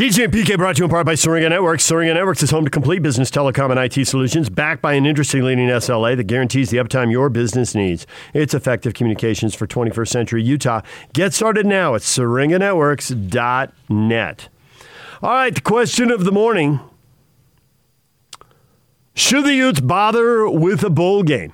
DJ and PK brought to you in part by Syringa Networks. Syringa Networks is home to complete business telecom and IT solutions backed by an industry leading SLA that guarantees the uptime your business needs. It's effective communications for 21st century Utah. Get started now at syringanetworks.net. All right, the question of the morning Should the Utes bother with a bowl game?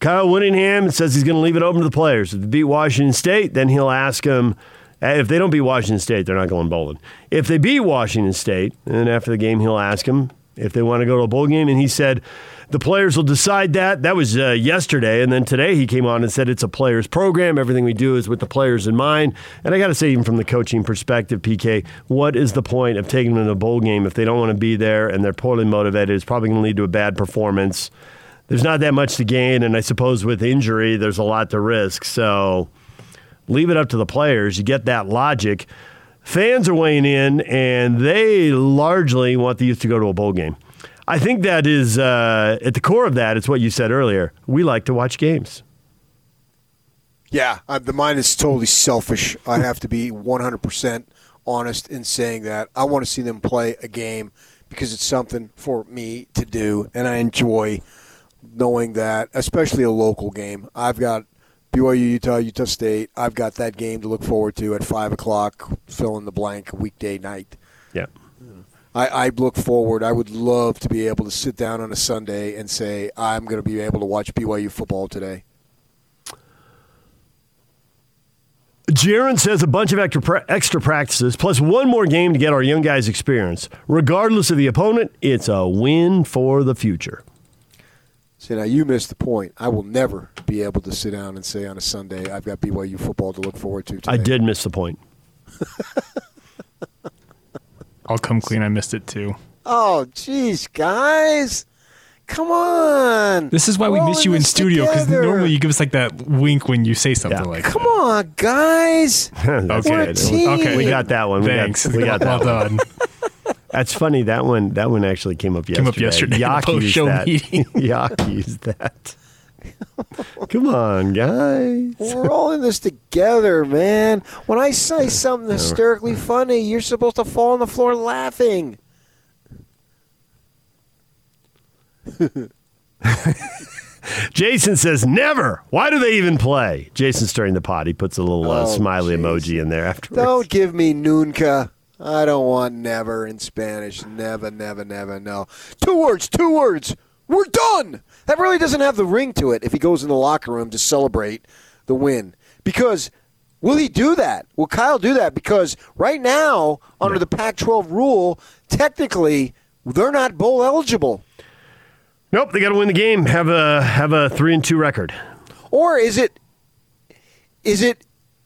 Kyle Whittingham says he's going to leave it open to the players. If they beat Washington State, then he'll ask them. If they don't beat Washington State, they're not going bowling. If they beat Washington State, and then after the game, he'll ask them if they want to go to a bowl game. And he said the players will decide that. That was uh, yesterday. And then today he came on and said it's a players program. Everything we do is with the players in mind. And I got to say, even from the coaching perspective, PK, what is the point of taking them to a bowl game if they don't want to be there and they're poorly motivated? It's probably going to lead to a bad performance. There's not that much to gain. And I suppose with injury, there's a lot to risk. So leave it up to the players. You get that logic. Fans are weighing in, and they largely want the Utes to go to a bowl game. I think that is uh, at the core of that. It's what you said earlier. We like to watch games. Yeah, uh, the mind is totally selfish. I have to be 100% honest in saying that. I want to see them play a game because it's something for me to do, and I enjoy knowing that, especially a local game. I've got BYU, Utah, Utah State. I've got that game to look forward to at five o'clock. Fill in the blank weekday night. Yeah. I, I look forward. I would love to be able to sit down on a Sunday and say I'm going to be able to watch BYU football today. Jaron says a bunch of extra, extra practices plus one more game to get our young guys experience. Regardless of the opponent, it's a win for the future. See, now you missed the point. I will never be able to sit down and say on a Sunday, I've got BYU football to look forward to today. I did miss the point. I'll come clean. I missed it too. Oh, jeez, guys. Come on. This is why we miss you in studio because normally you give us like that wink when you say something Yeah. like Come that. on, guys. Okay. We're a team. Okay. We got that one. We Thanks. got, we got that well one. done. That's funny. That one. That one actually came up yesterday. Came up yesterday in the Yak used post-show that. meeting. Yak used that. Come on, guys. We're all in this together, man. When I say something hysterically funny, you're supposed to fall on the floor laughing. Jason says never. Why do they even play? Jason's stirring the pot. He puts a little uh, Oh, smiley Jason. emoji in there afterwards. Don't give me nunca. I don't want never in Spanish. Never, never, never. No. Two words, two words. We're done. That really doesn't have the ring to it if he goes in the locker room to celebrate the win. Because will he do that? Will Kyle do that? Because right now, under the Pac 12 rule, technically, they're not bowl eligible. Nope. They got to win the game. Have a have a three and two record. Or is it, is it,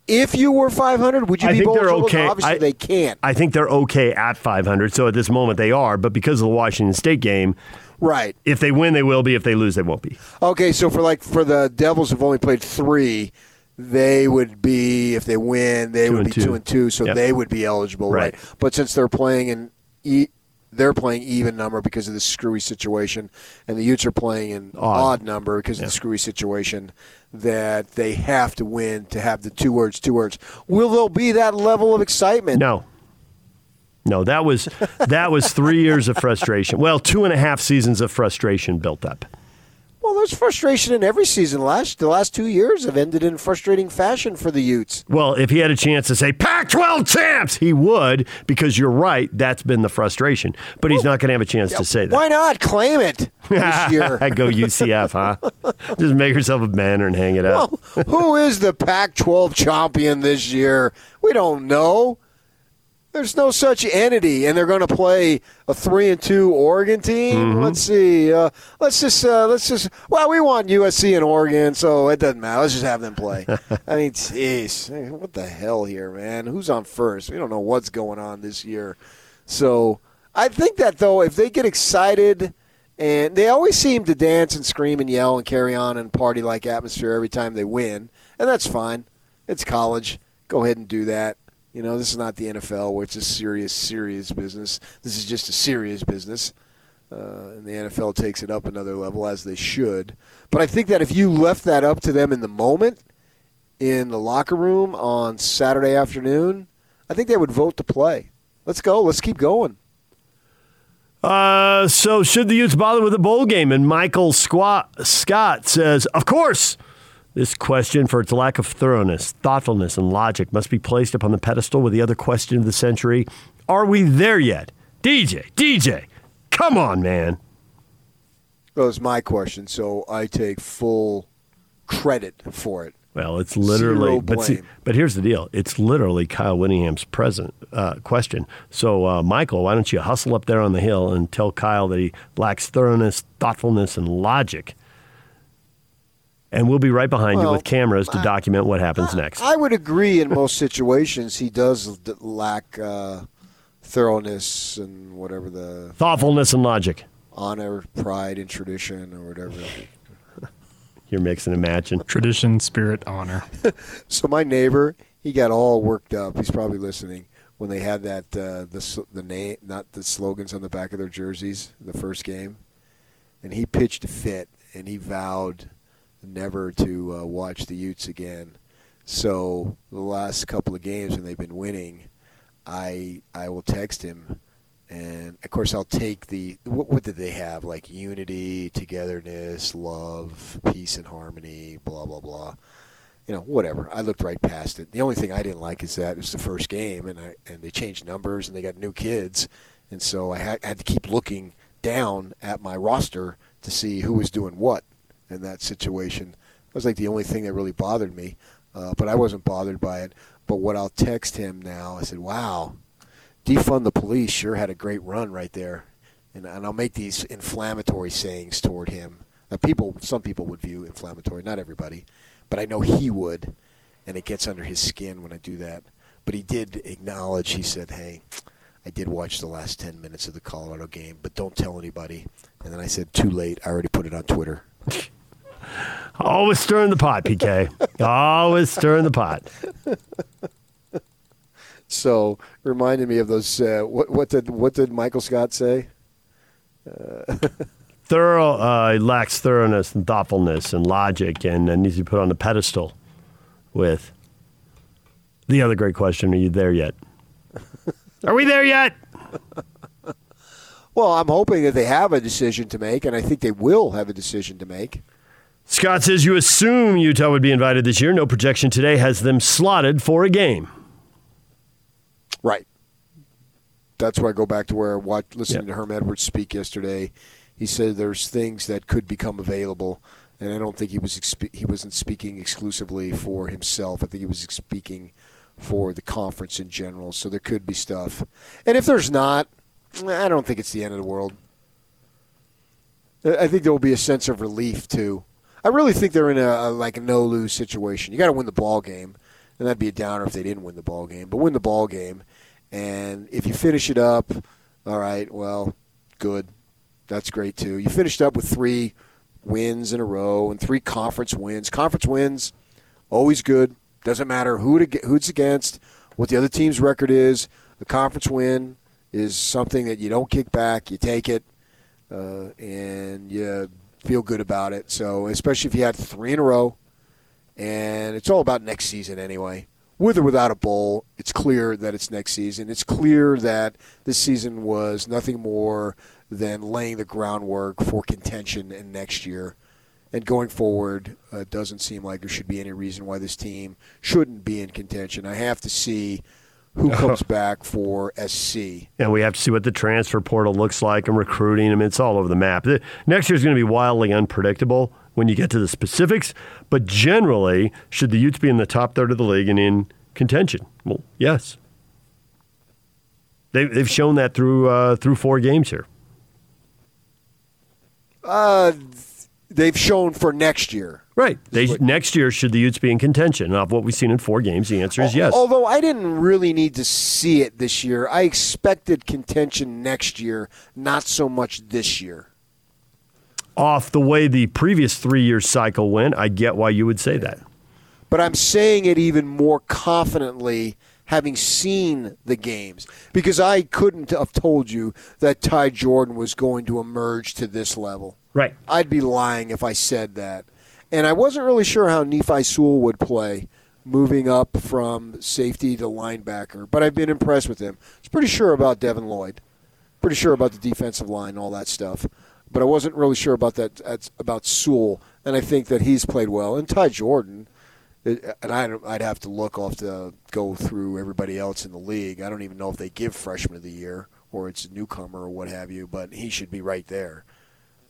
if you were 500, would you I be they're okay. Obviously, I- they can't. I think they're okay at 500. So at this moment they are, but because of the Washington State game, Right. if they win they will be. If they lose they won't be. Okay, so for like for the Devils who've only played three, they would be if they win, they Two would be two. two and two, so Yep. they would be eligible, right. Right. But since they're playing in, they're playing even number because of the screwy situation, and the Utes are playing an Odd. odd, number because of the screwy situation. That they have to win to have the two words, two words. Will there be that level of excitement? No. No, that was that was three years of frustration. Well, two and a half seasons of frustration built up. Well, there's frustration in every season. Last the last two years have ended in frustrating fashion for the Utes. Well, if he had a chance to say Pac-12 champs, he would because you're right. That's been the frustration, but he's not going to have a chance to say that. Why not claim it this year? I go UCF, huh? Just make yourself a banner and hang it up. Well, who is the Pac 12 champion this year? We don't know. There's no such entity, and they're going to play a three and two Oregon team. Mm-hmm. Let's see. Uh, let's just uh, let's just. Well, we want USC and Oregon, so it doesn't matter. Let's just have them play. I mean, jeez, what the hell here, man? Who's on first? We don't know what's going on this year. So I think that though, if they get excited. And they always seem to dance and scream and yell and carry on and party like atmosphere every time they win. And that's fine. It's college. Go ahead and do that. You know, this is not the NFL where it's a serious, serious business. This is just a serious business. Uh, and the NFL takes it up another level as they should. But I think that if you left that up to them in the moment, in the locker room on Saturday afternoon, I think they would vote to play. Let's go. Let's keep going. Uh, so should the Utes bother with a bowl game? And Michael Squat, Scott says, of course. This question, for its lack of thoroughness, thoughtfulness, and logic, must be placed upon the pedestal with the other question of the century. Are we there yet? DJ, DJ, come on, man. Well, it's my question, so I take full credit for it. Well, it's literally, but see, but here's the deal: it's literally Kyle Whittingham's present uh, question. So, uh, Michael, why don't you hustle up there on the hill and tell Kyle that he lacks thoroughness, thoughtfulness, and logic, and we'll be right behind you with cameras to document what happens next. I would agree in most situations he does lack uh, thoroughness and whatever the Thoughtfulness and logic. honor, pride, and tradition or whatever. You're mixing and matching. Tradition, spirit, honor. So my neighbor, he got all worked up. He's probably listening when they had that uh, the the name, not the slogans on the back of their jerseys, the first game, and he pitched a fit and he vowed never to uh, watch the Utes again. So the last couple of games when they've been winning, I I will text him, and of course I'll take the what, what did they have like unity, togetherness, love, peace, and harmony, blah blah blah you know, whatever. I looked right past it. The only thing I didn't like is that it was the first game, and I, and they changed numbers, and they got new kids, and so I had, had to keep looking down at my roster to see who was doing what in that situation. That was like the only thing that really bothered me, uh, but I wasn't bothered by it. But what I'll text him now, I said, "Wow, defund the police sure had a great run right there," and, and I'll make these inflammatory sayings toward him. Now, people, some people would view inflammatory, not everybody, but I know he would, and it gets under his skin when I do that. But he did acknowledge. He said, "Hey, I did watch the last ten minutes of the Colorado game, but don't tell anybody." And then I said, "Too late. I already put it on Twitter." Always stirring the pot, PK. Always stirring the pot. So reminded me of those. Uh, what, what did what did Michael Scott say? Thorough, uh, lacks thoroughness and thoughtfulness and logic, and, and needs to be put on the pedestal with the other great question: Are you there yet? Are we there yet? Well, I'm hoping that they have a decision to make, and I think they will have a decision to make. Scott says you assume Utah would be invited this year. No projection today has them slotted for a game. Right. That's where I go back to where I watched, listening Yeah. to Herm Edwards speak yesterday. He said there's things that could become available, and I don't think he was expe- he wasn't speaking exclusively for himself. I think he was speaking for the conference in general. So there could be stuff, and if there's not, I don't think it's the end of the world. I I think there will be a sense of relief too. I really think they're in a, a like no lose situation. You got to win the ball game, and that'd be a downer if they didn't win the ball game. But win the ball game, and if you finish it up, all right, well, good, that's great too. You finished up with three wins in a row and three conference wins. Conference wins, always good. Doesn't matter who it, who it's against, what the other team's record is. The conference win is something that you don't kick back. You take it uh, and you feel good about it. So, especially if you had three in a row, and it's all about next season anyway. With or without a bowl, it's clear that it's next season. It's clear that this season was nothing more than laying the groundwork for contention in next year. And going forward, uh, it doesn't seem like there should be any reason why this team shouldn't be in contention. I have to see who comes back for SC. And we have to see what the transfer portal looks like and recruiting. I mean, it's all over the map. Next year is going to be wildly unpredictable when you get to the specifics. But generally, should the Utes be in the top third of the league and in contention? Well, yes. They, they've shown that through uh, through four games here. Uh, they've shown for next year. Right. They, what- next year, should the Utes be in contention? Of what we've seen in four games, the answer is yes. Although I didn't really need to see it this year, I expected contention next year, not so much this year. Off the way the previous three year cycle went, I get why you would say that. But I'm saying it even more confidently having seen the games because I couldn't have told you that Ty Jordan was going to emerge to this level. Right. I'd be lying if I said that. And I wasn't really sure how Nephi Sewell would play moving up from safety to linebacker. But I've been impressed with him. I was pretty sure about Devin Lloyd, pretty sure about the defensive line, and all that stuff. But I wasn't really sure about that about Sewell, and I think that he's played well. And Ty Jordan, and I'd, I'd have to look off to go through everybody else in the league. I don't even know if they give freshman of the year or it's a newcomer or what have you, but he should be right there.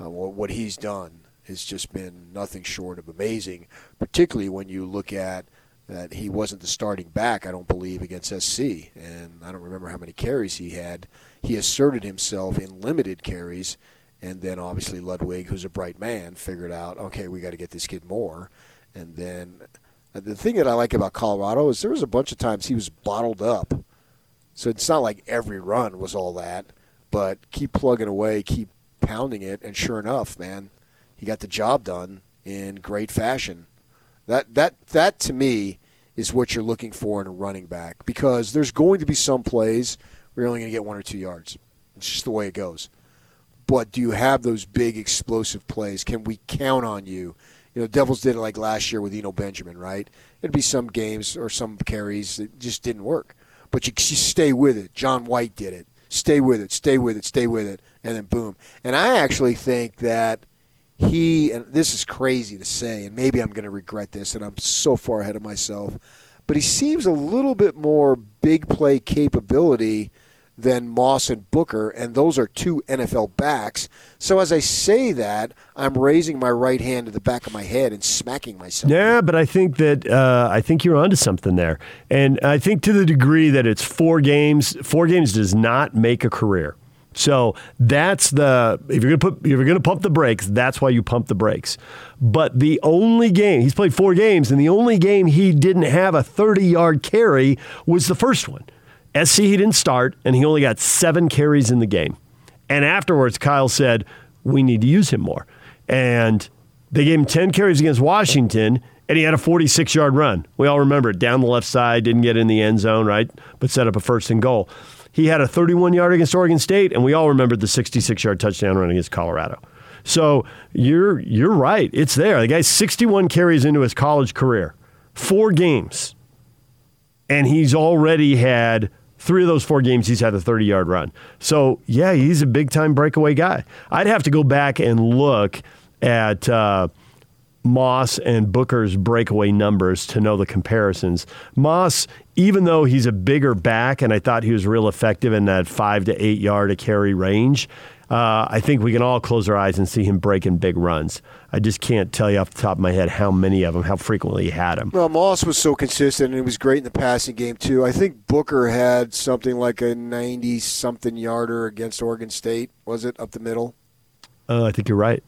Uh, what, he's done has just been nothing short of amazing, particularly when you look at that he wasn't the starting back, I don't believe, against SC. And I don't remember how many carries he had. He asserted himself in limited carries, and then obviously Ludwig, who's a bright man, figured out, okay, we got to get this kid more. And then the thing that I like about Colorado is there was a bunch of times he was bottled up. So it's not like every run was all that, but keep plugging away, keep pounding it, and sure enough, man, he got the job done in great fashion. That that that to me is what you're looking for in a running back because there's going to be some plays where you're only going to get one or two yards. It's just the way it goes. But do you have those big explosive plays? Can we count on you? You know, Devils did it like last year with Eno Benjamin, right? It'd be some games or some carries that just didn't work. But you, you stay with it. John White did it. Stay with it, stay with it, stay with it, and then boom. And I actually think that he, and this is crazy to say, and maybe I'm going to regret this, and I'm so far ahead of myself, but he seems a little bit more big play capability than Moss and Booker, and those are two NFL backs. So as I say that, I'm raising my right hand to the back of my head and smacking myself. Yeah, but I think that uh, I think you're onto something there, and I think to the degree that it's four games, four games does not make a career. So that's the if you're gonna put if you're gonna pump the brakes, that's why you pump the brakes. But the only game he's played four games, and the only game he didn't have a 30 yard carry was the first one. SC he didn't start, and he only got seven carries in the game. And afterwards, Kyle said, "We need to use him more." And they gave him 10 carries against Washington, and he had a 46 yard run. We all remember it down the left side, didn't get in the end zone, right? But set up a first and goal. He had a 31 yard against Oregon State, and we all remembered the 66 yard touchdown run against Colorado. So you're you're right. It's there. The guy's 61 carries into his college career, four games, and he's already had three of those four games. He's had a 30 yard run. So yeah, he's a big time breakaway guy. I'd have to go back and look at. Uh, Moss and Booker's breakaway numbers to know the comparisons. Moss, even though he's a bigger back, and I thought he was real effective in that five to eight yard a carry range, uh, I think we can all close our eyes and see him breaking big runs. I just can't tell you off the top of my head how many of them, how frequently he had them. Well, Moss was so consistent, and he was great in the passing game too. I think Booker had something like a ninety-something yarder against Oregon State. Was it up the middle? Uh, I think you're right.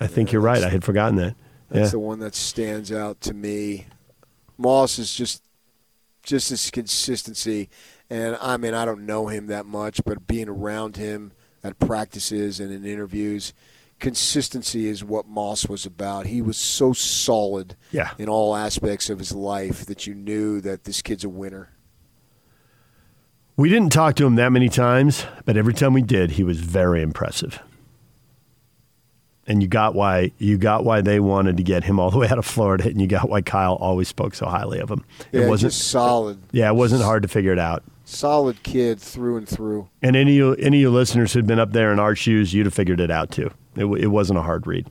I think you're right. I had forgotten that. That's Yeah. the one that stands out to me. Moss is just just his consistency, and I mean I don't know him that much, but being around him at practices and in interviews, consistency is what Moss was about. He was so solid Yeah. in all aspects of his life that you knew that this kid's a winner. We didn't talk to him that many times, but every time we did, he was very impressive. And you got why you got why they wanted to get him all the way out of Florida, and you got why Kyle always spoke so highly of him. Yeah, it wasn't just solid. yeah, it wasn't hard to figure it out. Solid kid through and through. And any of you- any of your listeners who'd been up there in our shoes, you'd have figured it out too. It, it wasn't a hard read.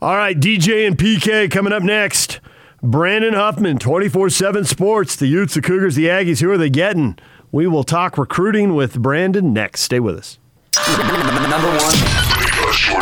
All right, DJ and PK coming up next. Brandon Huffman, 24 7 Sports, the Utes, the Cougars, the Aggies. Who are they getting? We will talk recruiting with Brandon next. Stay with us. Number one.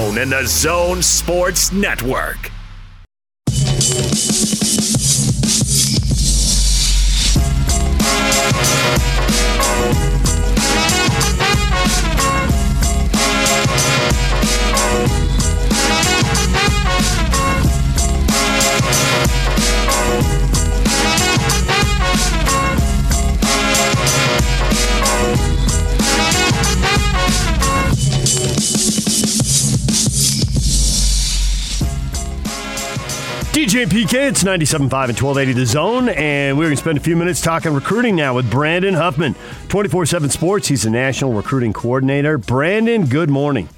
and the Zone Sports Network. DJ PK, it's 97.5 and 1280 The Zone, and we're going to spend a few minutes talking recruiting now with Brandon Huffman, 24 7 Sports. He's the National Recruiting Coordinator. Brandon, good morning.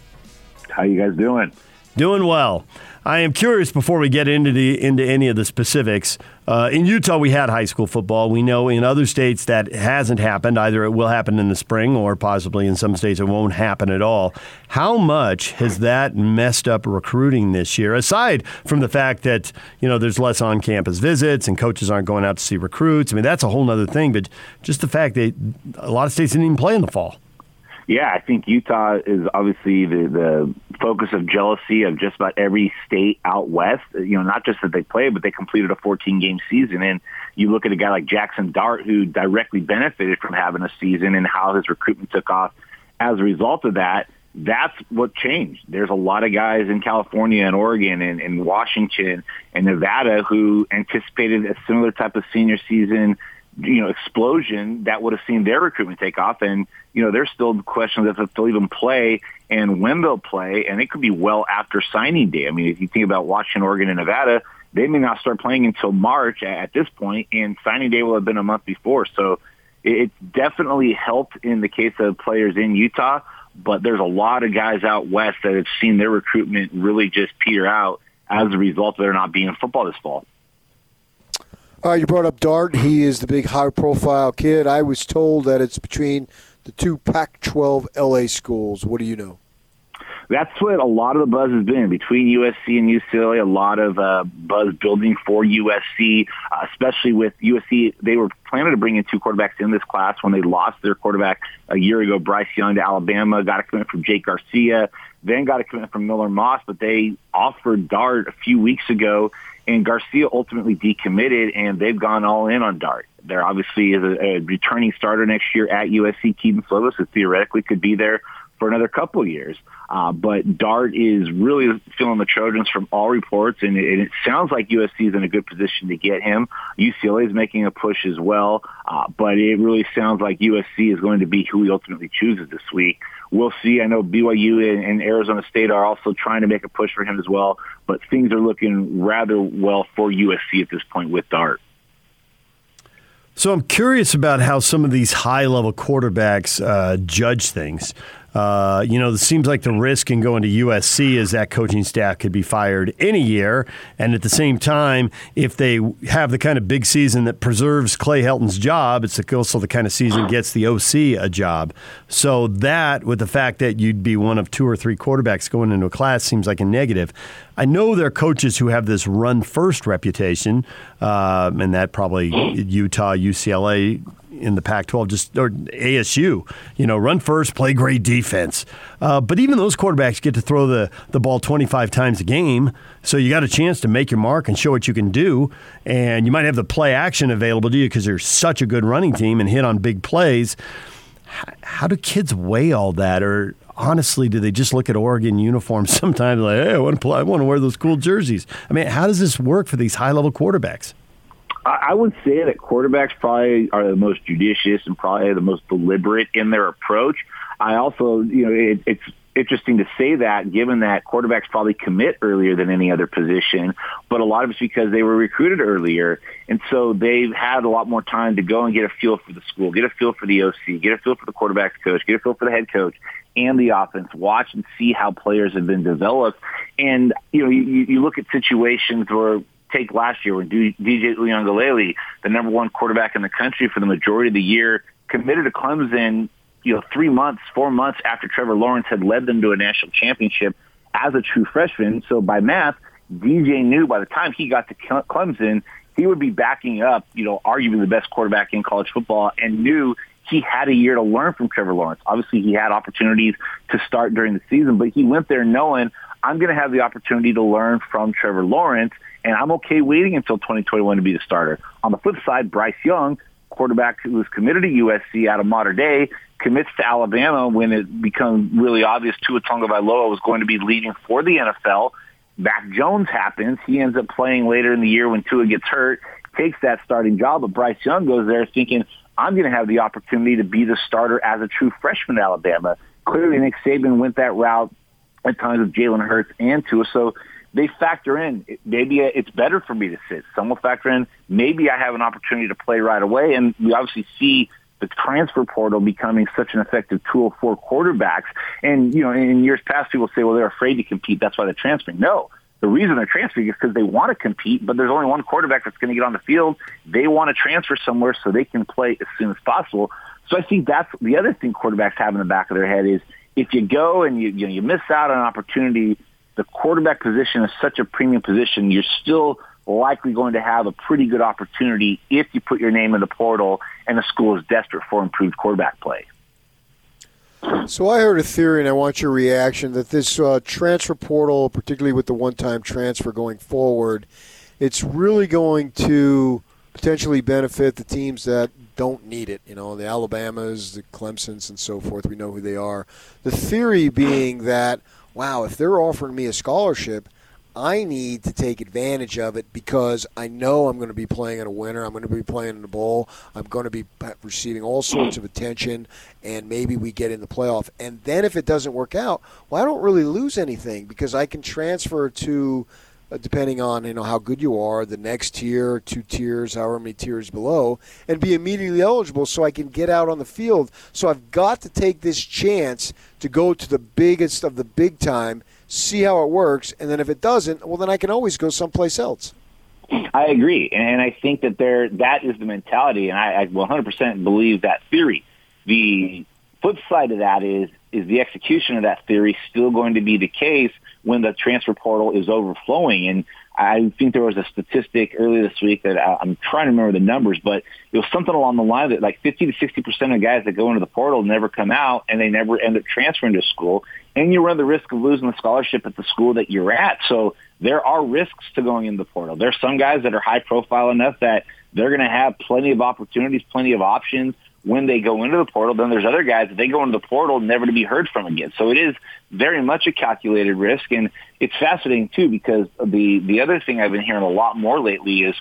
How you guys doing? Doing well. I am curious before we get into the into any of the specifics. Uh, in Utah, we had high school football. We know in other states that hasn't happened. Either it will happen in the spring, or possibly in some states it won't happen at all. How much has that messed up recruiting this year? Aside from the fact that you know there's less on-campus visits and coaches aren't going out to see recruits. I mean that's a whole other thing. But just the fact that a lot of states didn't even play in the fall. Yeah, I think Utah is obviously the, the focus of jealousy of just about every state out west. You know, not just that they played, but they completed a 14 game season. And you look at a guy like Jackson Dart, who directly benefited from having a season and how his recruitment took off as a result of that. That's what changed. There's a lot of guys in California and Oregon and, and Washington and Nevada who anticipated a similar type of senior season you know, explosion that would have seen their recruitment take off. And, you know, there's still questions if they'll even play and when they'll play. And it could be well after signing day. I mean, if you think about Washington, Oregon, and Nevada, they may not start playing until March at this point, and signing day will have been a month before. So it's definitely helped in the case of players in Utah, but there's a lot of guys out west that have seen their recruitment really just peter out as a result of there not being football this fall. All right, you brought up Dart. He is the big high-profile kid. I was told that it's between the two Pac-12 LA schools. What do you know? That's what a lot of the buzz has been between USC and UCLA. A lot of uh, buzz building for USC, uh, especially with USC. They were planning to bring in two quarterbacks in this class when they lost their quarterback a year ago, Bryce Young to Alabama. Got a commitment from Jake Garcia, then got a commitment from Miller Moss. But they offered Dart a few weeks ago and Garcia ultimately decommitted, and they've gone all in on Dart. There obviously is a, a returning starter next year at USC, Kedon Slovis, who theoretically could be there for another couple years. Uh, but Dart is really feeling the Trojans from all reports, and it, it sounds like USC is in a good position to get him. UCLA is making a push as well, uh, but it really sounds like USC is going to be who he ultimately chooses this week we'll see. I know BYU and, and Arizona State are also trying to make a push for him as well, but things are looking rather well for USC at this point with Dart. So I'm curious about how some of these high level quarterbacks uh, judge things. Uh, you know, it seems like the risk in going to USC is that coaching staff could be fired any year. And at the same time, if they have the kind of big season that preserves Clay Helton's job, it's also the kind of season gets the OC a job. So that, with the fact that you'd be one of two or three quarterbacks going into a class, seems like a negative. I know there are coaches who have this run first reputation, uh, and that probably Utah, UCLA in the Pac-12, just or ASU. You know, run first, play great defense. Uh, but even those quarterbacks get to throw the the ball 25 times a game, so you got a chance to make your mark and show what you can do. And you might have the play action available to you because you're such a good running team and hit on big plays. How do kids weigh all that, or honestly, do they just look at Oregon uniforms sometimes like, hey, I want to play, I want to wear those cool jerseys? I mean, how does this work for these high level quarterbacks? I would say that quarterbacks probably are the most judicious and probably the most deliberate in their approach. I also, you know, it, it's interesting to say that given that quarterbacks probably commit earlier than any other position, but a lot of it's because they were recruited earlier. And so they've had a lot more time to go and get a feel for the school, get a feel for the OC, get a feel for the quarterback's coach, get a feel for the head coach and the offense, watch and see how players have been developed. And, you know, you, you look at situations where take last year when DJ Uiagalelei, the number one quarterback in the country for the majority of the year, committed to Clemson, you know, three months, four months after Trevor Lawrence had led them to a national championship as a true freshman. So by math, DJ knew by the time he got to Clemson, he would be backing up, you know, arguably the best quarterback in college football and knew he had a year to learn from Trevor Lawrence. Obviously, he had opportunities to start during the season, but he went there knowing I'm going to have the opportunity to learn from Trevor Lawrence and I'm okay waiting until 2021 to be the starter. On the flip side, Bryce Young, quarterback who was committed to USC out of Mater Dei, commits to Alabama when it becomes really obvious Tua Tagovailoa was going to be leading for the NFL. Mac Jones happens. He ends up playing later in the year when Tua gets hurt, takes that starting job, but Bryce Young goes there thinking, I'm going to have the opportunity to be the starter as a true freshman at Alabama. Clearly, Nick Saban went that route at times with Jalen Hurts and Tua. So they factor in maybe it's better for me to sit. Some will factor in maybe I have an opportunity to play right away, and we obviously see the transfer portal becoming such an effective tool for quarterbacks. And you know, in years past, people say, well, they're afraid to compete, that's why they're transferring. No, the reason they're transferring is because they want to compete, but there's only one quarterback that's going to get on the field. They want to transfer somewhere so they can play as soon as possible. So I think that's the other thing quarterbacks have in the back of their head is if you go and you you, know, you miss out on an opportunity, the quarterback position is such a premium position. You're still likely going to have a pretty good opportunity if you put your name in the portal and the school is desperate for improved quarterback play. So I heard a theory, and I want your reaction that this uh, transfer portal, particularly with the one-time transfer going forward, it's really going to potentially benefit the teams that don't need it. You know, the Alabamas, the Clemsons, and so forth. We know who they are. The theory being that, wow, if they're offering me a scholarship – I need to take advantage of it because I know I'm going to be playing in a winner. I'm going to be playing in the bowl. I'm going to be receiving all sorts of attention, and maybe we get in the playoff. And then if it doesn't work out, well, I don't really lose anything because I can transfer to, uh, depending on you know how good you are, the next tier, two tiers, however many tiers below, and be immediately eligible so I can get out on the field. So I've got to take this chance to go to the biggest of the big time see how it works, and then if it doesn't, well, then I can always go someplace else. I agree, and I think that there that is the mentality, and I, I 100% believe that theory. The flip side of that is is the execution of that theory still going to be the case when the transfer portal is overflowing? And I think there was a statistic earlier this week that I, I'm trying to remember the numbers, but it was something along the line that like 50 to 60 percent of guys that go into the portal never come out, and they never end up transferring to school and you run the risk of losing the scholarship at the school that you're at. So there are risks to going in the portal. There's some guys that are high profile enough that they're going to have plenty of opportunities, plenty of options when they go into the portal. Then there's other guys that they go into the portal never to be heard from again. So it is very much a calculated risk, and it's fascinating too because the the other thing I've been hearing a lot more lately is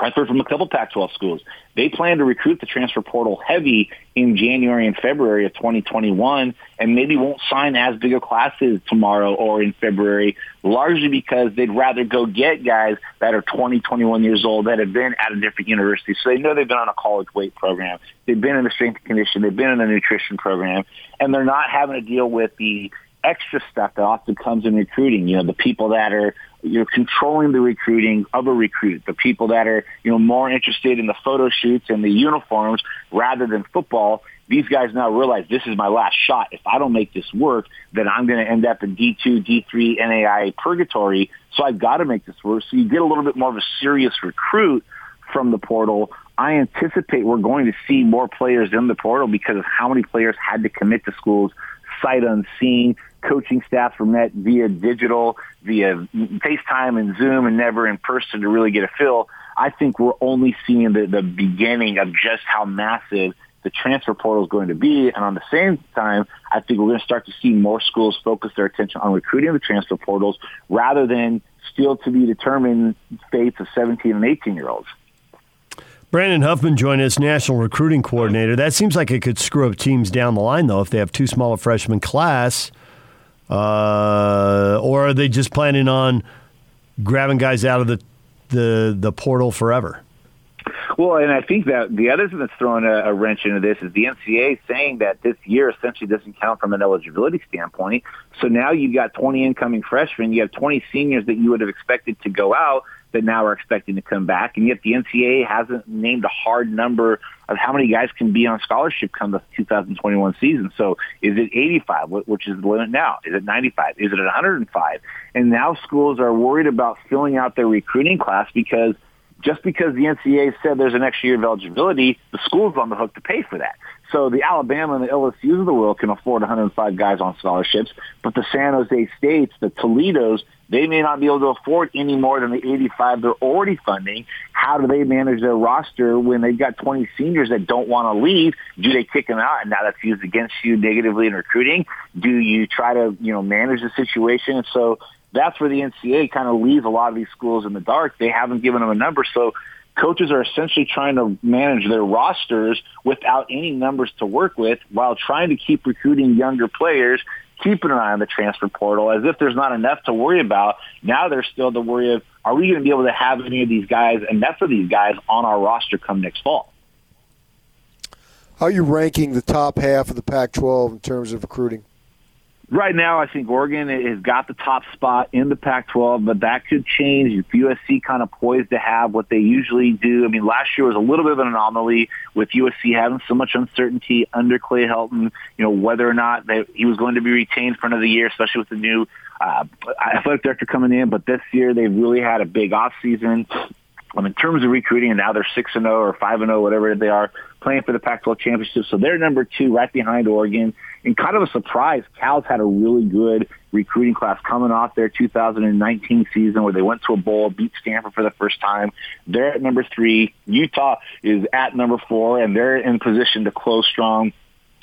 I've heard from a couple Pac-12 schools. They plan to recruit the transfer portal heavy in January and February of 2021 and maybe won't sign as big of classes tomorrow or in February, largely because they'd rather go get guys that are 20, 21 years old that have been at a different university. So they know they've been on a college weight program. They've been in the strength and condition. They've been in a nutrition program. And they're not having to deal with the extra stuff that often comes in recruiting. You know, the people that are you know controlling the recruiting of a recruit, the people that are you know more interested in the photo shoots and the uniforms rather than football. These guys now realize this is my last shot. If I don't make this work, then I'm going to end up in D2, D3, NAI purgatory. So I've got to make this work. So you get a little bit more of a serious recruit from the portal. I anticipate we're going to see more players in the portal because of how many players had to commit to schools sight unseen coaching staffs were met via digital, via FaceTime and Zoom, and never in person to really get a feel. I think we're only seeing the, the beginning of just how massive the transfer portal is going to be. And on the same time, I think we're going to start to see more schools focus their attention on recruiting the transfer portals rather than still to be determined fates of 17 and 18 year olds. Brandon Huffman joined us, national recruiting coordinator. That seems like it could screw up teams down the line, though, if they have too small a freshman class. Uh, or are they just planning on grabbing guys out of the, the, the portal forever? Well, and I think that the other thing that's throwing a, a wrench into this is the NCAA saying that this year essentially doesn't count from an eligibility standpoint. So now you've got 20 incoming freshmen, you have 20 seniors that you would have expected to go out that now are expecting to come back, and yet the NCAA hasn't named a hard number of how many guys can be on scholarship come the 2021 season. So is it 85, which is the limit now? Is it 95? Is it 105? And now schools are worried about filling out their recruiting class because just because the NCAA said there's an extra year of eligibility, the school's on the hook to pay for that. So the Alabama and the LSU's of the world can afford 105 guys on scholarships, but the San Jose States, the Toledos, they may not be able to afford any more than the 85 they're already funding. How do they manage their roster when they've got 20 seniors that don't want to leave? Do they kick them out? And now that's used against you negatively in recruiting. Do you try to, you know, manage the situation? And So that's where the NCAA kind of leaves a lot of these schools in the dark. They haven't given them a number. So coaches are essentially trying to manage their rosters without any numbers to work with while trying to keep recruiting younger players keeping an eye on the transfer portal as if there's not enough to worry about. Now there's still the worry of, are we going to be able to have any of these guys, enough of these guys on our roster come next fall? How are you ranking the top half of the Pac-12 in terms of recruiting? Right now, I think Oregon has got the top spot in the Pac-12, but that could change if USC kind of poised to have what they usually do. I mean, last year was a little bit of an anomaly with USC having so much uncertainty under Clay Helton, you know, whether or not they, he was going to be retained for another year, especially with the new uh, athletic director coming in. But this year, they've really had a big off season. Um, in terms of recruiting, and now they're six and zero or five and zero, whatever they are, playing for the Pac-12 championship. So they're number two, right behind Oregon. And kind of a surprise, Cal's had a really good recruiting class coming off their 2019 season where they went to a bowl, beat Stanford for the first time. They're at number three. Utah is at number four, and they're in position to close strong.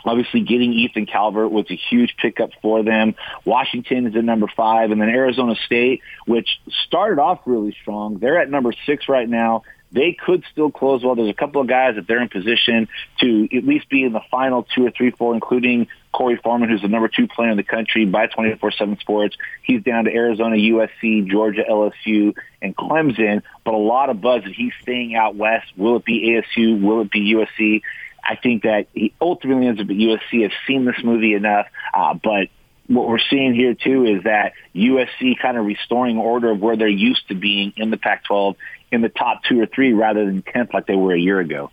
Obviously, getting Ethan Calvert was a huge pickup for them. Washington is at number five, and then Arizona State, which started off really strong. They're at number six right now. They could still close well. There's a couple of guys that they're in position to at least be in the final two or three, four, including Korey Foreman, who's the number two player in the country by 24-7 Sports. He's down to Arizona, USC, Georgia, LSU, and Clemson. But a lot of buzz that he's staying out west. Will it be ASU? Will it be USC? I think that he ultimately ends up at USC. I've seen this movie enough, uh, but what we're seeing here too is that USC kind of restoring order of where they're used to being in the Pac-12 in the top two or three rather than tenth like they were a year ago.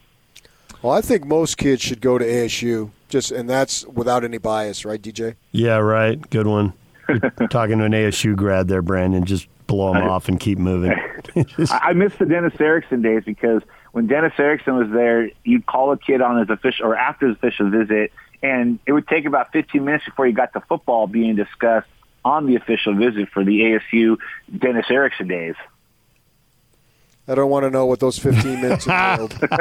Well, I think most kids should go to ASU, just and that's without any bias, right, DJ? Yeah, right. Good one. talking to an ASU grad there, Brandon. Just blow them off and keep moving. I miss the Dennis Erickson days because when Dennis Erickson was there, you'd call a kid on his official or after his official visit, and it would take about 15 minutes before you got to football being discussed on the official visit for the ASU Dennis Erickson days. I don't want to know what those 15 minutes entailed.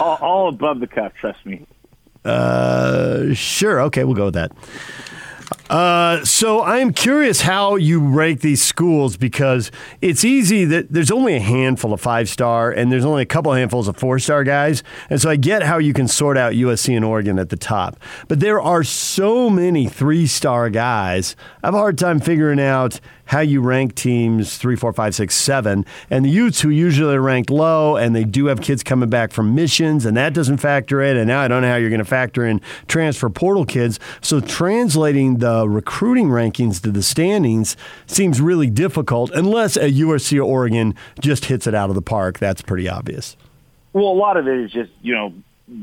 all, all above the cuff, trust me. Uh, sure. Okay, we'll go with that. Uh, so I'm curious how you rank these schools because it's easy that there's only a handful of five star and there's only a couple handfuls of four star guys. And so I get how you can sort out USC and Oregon at the top. But there are so many three star guys. I have a hard time figuring out how you rank teams three, four, five, six, seven, and the Utes who usually are ranked low, and they do have kids coming back from missions, and that doesn't factor in. And now I don't know how you're going to factor in transfer portal kids. So translating the recruiting rankings to the standings seems really difficult unless a USC or Oregon just hits it out of the park. That's pretty obvious. Well, a lot of it is just you know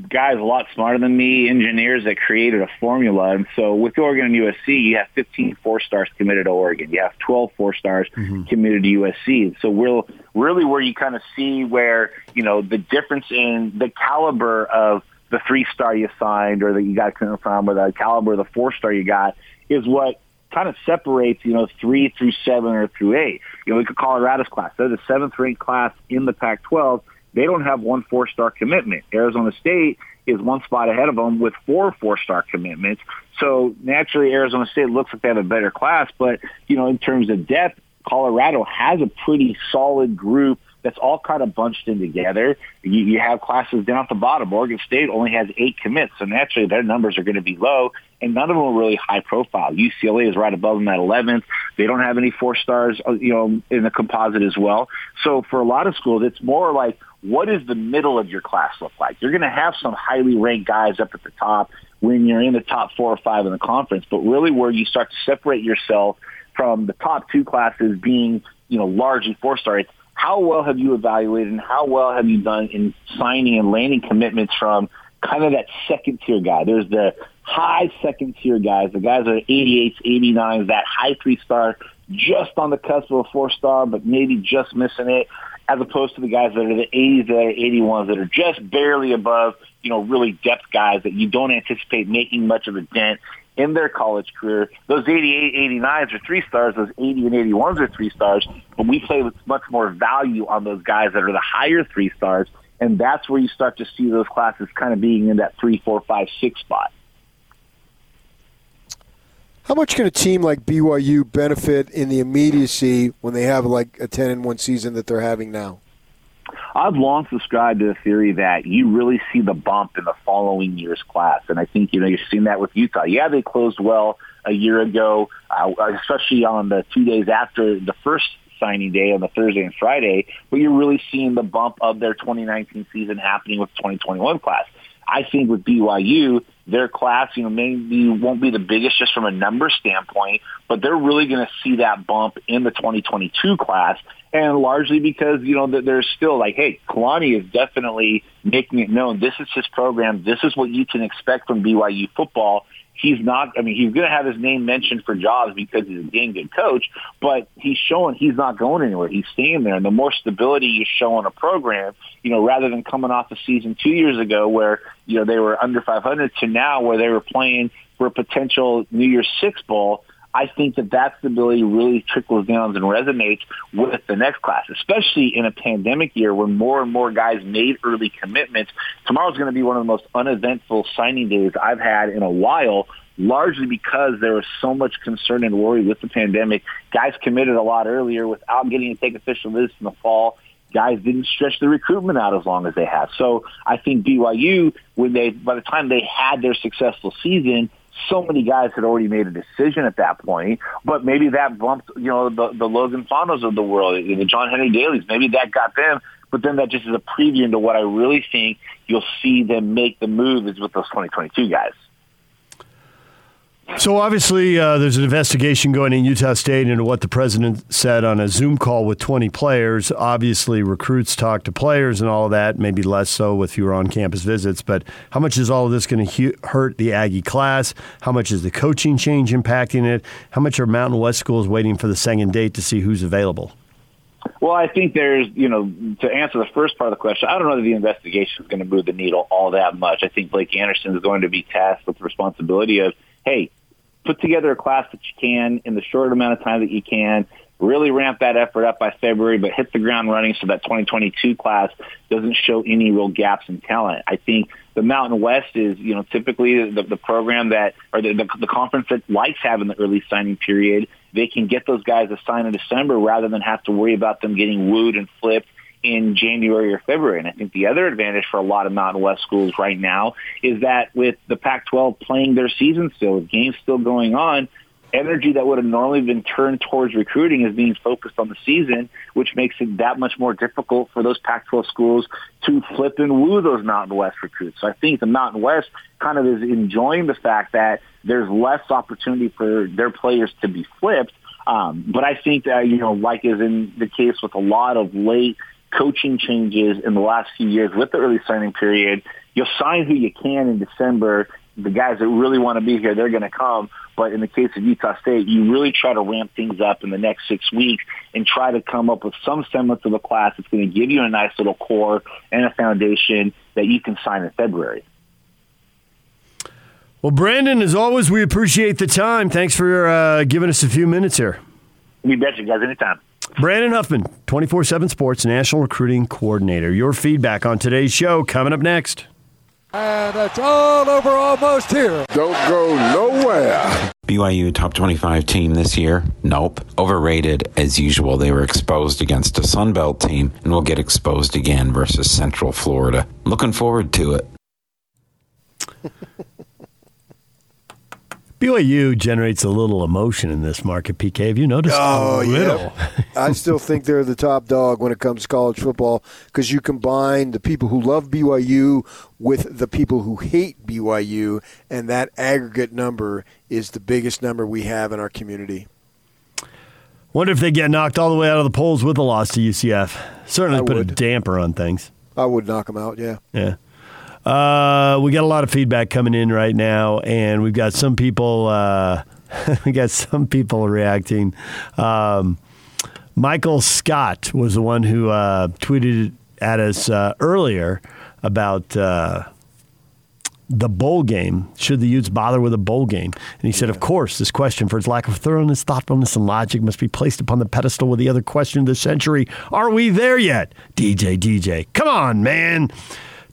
guys a lot smarter than me, engineers that created a formula. And so with Oregon and USC, you have 15 four stars committed to Oregon. You have 12 four stars mm-hmm. committed to USC. So we'll really where you kind of see where, you know, the difference in the caliber of the three star you signed or that you got coming from or the caliber of the four star you got is what kind of separates, you know, three through seven or through eight. You know, look at Colorado's class. They're the seventh ranked class in the Pac-12 they don't have one four-star commitment. Arizona State is one spot ahead of them with four four-star commitments. So naturally, Arizona State looks like they have a better class. But, you know, in terms of depth, Colorado has a pretty solid group that's all kind of bunched in together. You, you have classes down at the bottom. Oregon State only has eight commits, so naturally their numbers are going to be low, and none of them are really high profile. UCLA is right above them at 11th. They don't have any four stars, uh, you know, in the composite as well. So for a lot of schools, it's more like what does the middle of your class look like? You're going to have some highly ranked guys up at the top when you're in the top four or five in the conference, but really where you start to separate yourself from the top two classes being, you know, largely four star, it's how well have you evaluated and how well have you done in signing and landing commitments from kind of that second tier guy? There's the high second tier guys, the guys that are 88s, 89s, that high three star, just on the cusp of a four star, but maybe just missing it, as opposed to the guys that are the 80s, that are 81s, that are just barely above, you know, really depth guys that you don't anticipate making much of a dent in their college career. Those 88, 89s are three stars. Those 80 and 81s are three stars. But we play with much more value on those guys that are the higher three stars. And that's where you start to see those classes kind of being in that three, four, five, six spot. How much can a team like BYU benefit in the immediacy when they have like a 10 and 1 season that they're having now? I've long subscribed to the theory that you really see the bump in the following year's class, and I think you know you're seeing that with Utah. Yeah, they closed well a year ago, uh, especially on the two days after the first signing day on the Thursday and Friday, but you're really seeing the bump of their 2019 season happening with 2021 class. I think with BYU, their class, you know, maybe won't be the biggest just from a number standpoint, but they're really going to see that bump in the 2022 class. And largely because, you know, there's still like, hey, Kalani is definitely making it known this is his program. This is what you can expect from BYU football he's not. I mean, he's going to have his name mentioned for jobs because he's a dang good coach, but he's showing he's not going anywhere. He's staying there, and the more stability you show in a program, you know, rather than coming off a season two years ago where you know they were under 500 to now where they were playing for a potential New Year's Six bowl I think that that stability really trickles down and resonates with the next class, especially in a pandemic year when more and more guys made early commitments. Tomorrow's going to be one of the most uneventful signing days I've had in a while, largely because there was so much concern and worry with the pandemic. Guys committed a lot earlier without getting to take official visits in the fall guys didn't stretch the recruitment out as long as they have. So I think BYU, when they by the time they had their successful season, so many guys had already made a decision at that point, but maybe that bumped, you know, the, the Logan Fanos of the world, the John Henry Daleys, maybe that got them, but then that just is a preview into what I really think you'll see them make the move is with those 2022 guys. So obviously, uh, there's an investigation going in Utah State into what the president said on a Zoom call with 20 players. Obviously, recruits talk to players and all of that. Maybe less so with fewer on-campus visits. But how much is all of this going to hurt the Aggie class? How much is the coaching change impacting it? How much are Mountain West schools waiting for the second date to see who's available? Well, I think there's, you know, to answer the first part of the question, I don't know that the investigation is going to move the needle all that much. I think Blake Anderson is going to be tasked with the responsibility of, hey, put together a class that you can in the short amount of time that you can. Really ramp that effort up by February, but hit the ground running so that 2022 class doesn't show any real gaps in talent. I think the Mountain West is, you know, typically the, the program that, or the, the, the conference that likes having the early signing period. They can get those guys assigned in December rather than have to worry about them getting wooed and flipped in January or February. And I think the other advantage for a lot of Mountain West schools right now is that with the Pac-12 playing their season still, with games still going on, energy that would have normally been turned towards recruiting is being focused on the season, which makes it that much more difficult for those Pac-12 schools to flip and woo those Mountain West recruits. So I think the Mountain West kind of is enjoying the fact that there's less opportunity for their players to be flipped. Um, but I think that, you know, like is in the case with a lot of late coaching changes in the last few years with the early signing period. You'll sign who you can in December. The guys that really want to be here, they're going to come. But in the case of Utah State, you really try to ramp things up in the next six weeks and try to come up with some semblance of a class that's going to give you a nice little core and a foundation that you can sign in February. Well, Brandon, as always, we appreciate the time. Thanks for uh, giving us a few minutes here. We bet you guys anytime. Brandon Huffman, 24 7 Sports National Recruiting Coordinator. Your feedback on today's show coming up next. And it's all over almost here. Don't go nowhere. BYU top 25 team this year? Nope. Overrated as usual. They were exposed against a Sunbelt team and will get exposed again versus Central Florida. Looking forward to it. BYU generates a little emotion in this market. PK, have you noticed? Oh, yeah. I still think they're the top dog when it comes to college football because you combine the people who love BYU with the people who hate BYU, and that aggregate number is the biggest number we have in our community. Wonder if they get knocked all the way out of the polls with a loss to UCF. Certainly I put would. a damper on things. I would knock them out, yeah. Yeah. Uh, we got a lot of feedback coming in right now, and we've got some people. Uh, we got some people reacting. Um, Michael Scott was the one who uh, tweeted at us uh, earlier about uh, the bowl game. Should the Utes bother with a bowl game? And he said, of course, this question, for its lack of thoroughness, thoughtfulness, and logic, must be placed upon the pedestal with the other question of the century. Are we there yet? DJ, DJ, come on, man.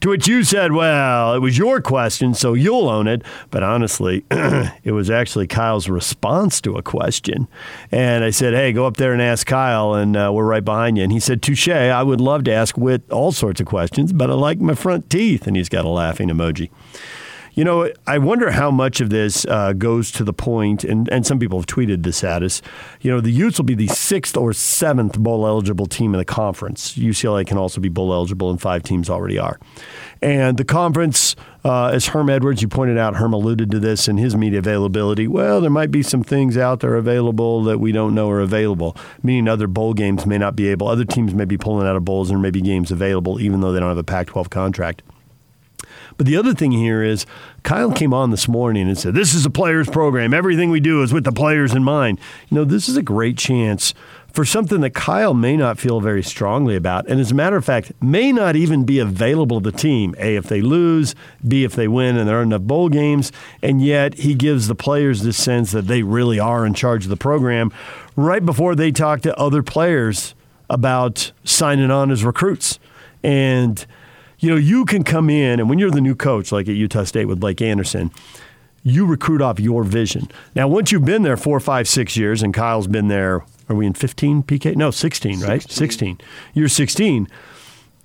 To which you said, well, it was your question, so you'll own it. But honestly, it was actually Kyle's response to a question. And I said, hey, go up there and ask Kyle, and uh, we're right behind you. And he said, touche, I would love to ask Whit all sorts of questions, but I like my front teeth. And he's got a laughing emoji. You know, I wonder how much of this uh, goes to the point, and, and some people have tweeted this at us. You know, the Utes will be the sixth or seventh bowl eligible team in the conference. UCLA can also be bowl eligible, and five teams already are. And the conference, uh, as Herm Edwards, you pointed out, Herm alluded to this in his media availability. Well, there might be some things out there available that we don't know are available, meaning other bowl games may not be able, other teams may be pulling out of bowls, and there may be games available, even though they don't have a Pac 12 contract. But the other thing here is Kyle came on this morning and said, This is a players program. Everything we do is with the players in mind. You know, this is a great chance for something that Kyle may not feel very strongly about. And as a matter of fact, may not even be available to the team. A, if they lose, B, if they win and there aren't enough bowl games. And yet he gives the players this sense that they really are in charge of the program right before they talk to other players about signing on as recruits. And you know, you can come in, and when you're the new coach, like at Utah State with Blake Anderson, you recruit off your vision. Now, once you've been there four, five, six years, and Kyle's been there, are we in 15 PK? No, 16, right? 16. 16. You're 16.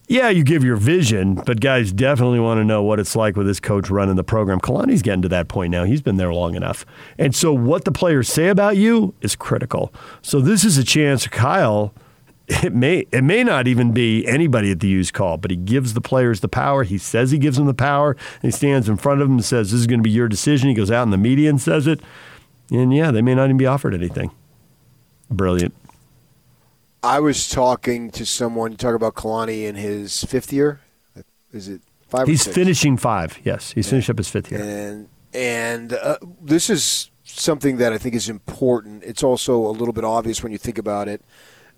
Yeah, you give your vision, but guys definitely want to know what it's like with this coach running the program. Kalani's getting to that point now. He's been there long enough. And so what the players say about you is critical. So this is a chance Kyle it may it may not even be anybody at the Utes call, but he gives the players the power. He says he gives them the power. he stands in front of them and says, "This is going to be your decision." He goes out in the media and says it, and yeah, they may not even be offered anything. Brilliant. I was talking to someone talk about Kalani in his fifth year. Is it five? He's finishing five. Yes, he's finished up his fifth year. And and uh, this is something that I think is important. It's also a little bit obvious when you think about it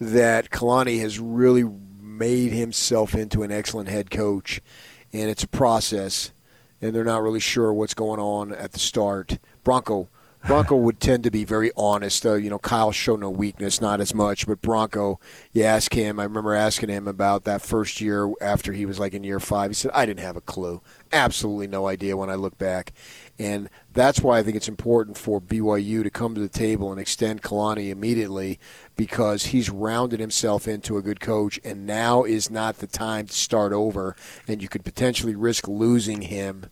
that Kalani has really made himself into an excellent head coach, and it's a process, and they're not really sure what's going on at the start. Bronco. Bronco would tend to be very honest. Uh, you know, Kyle showed no weakness, not as much. But Bronco, you ask him. I remember asking him about that first year after he was like in year five. He said, "I didn't have a clue, absolutely no idea." When I look back, and that's why I think it's important for BYU to come to the table and extend Kalani immediately because he's rounded himself into a good coach, and now is not the time to start over. And you could potentially risk losing him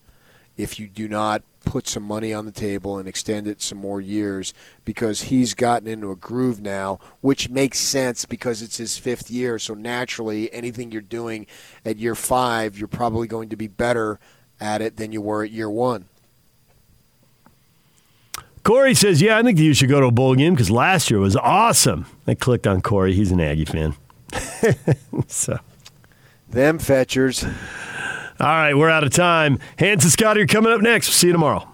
if you do not put some money on the table and extend it some more years because he's gotten into a groove now, which makes sense because it's his fifth year. So naturally, anything you're doing at year five, you're probably going to be better at it than you were at year one. Corey says, "Yeah, I think you should go to a bowl game because last year was awesome." I clicked on Corey. He's an Aggie fan. so, them fetchers. All right, we're out of time. Hans and Scotty are coming up next. We'll see you tomorrow.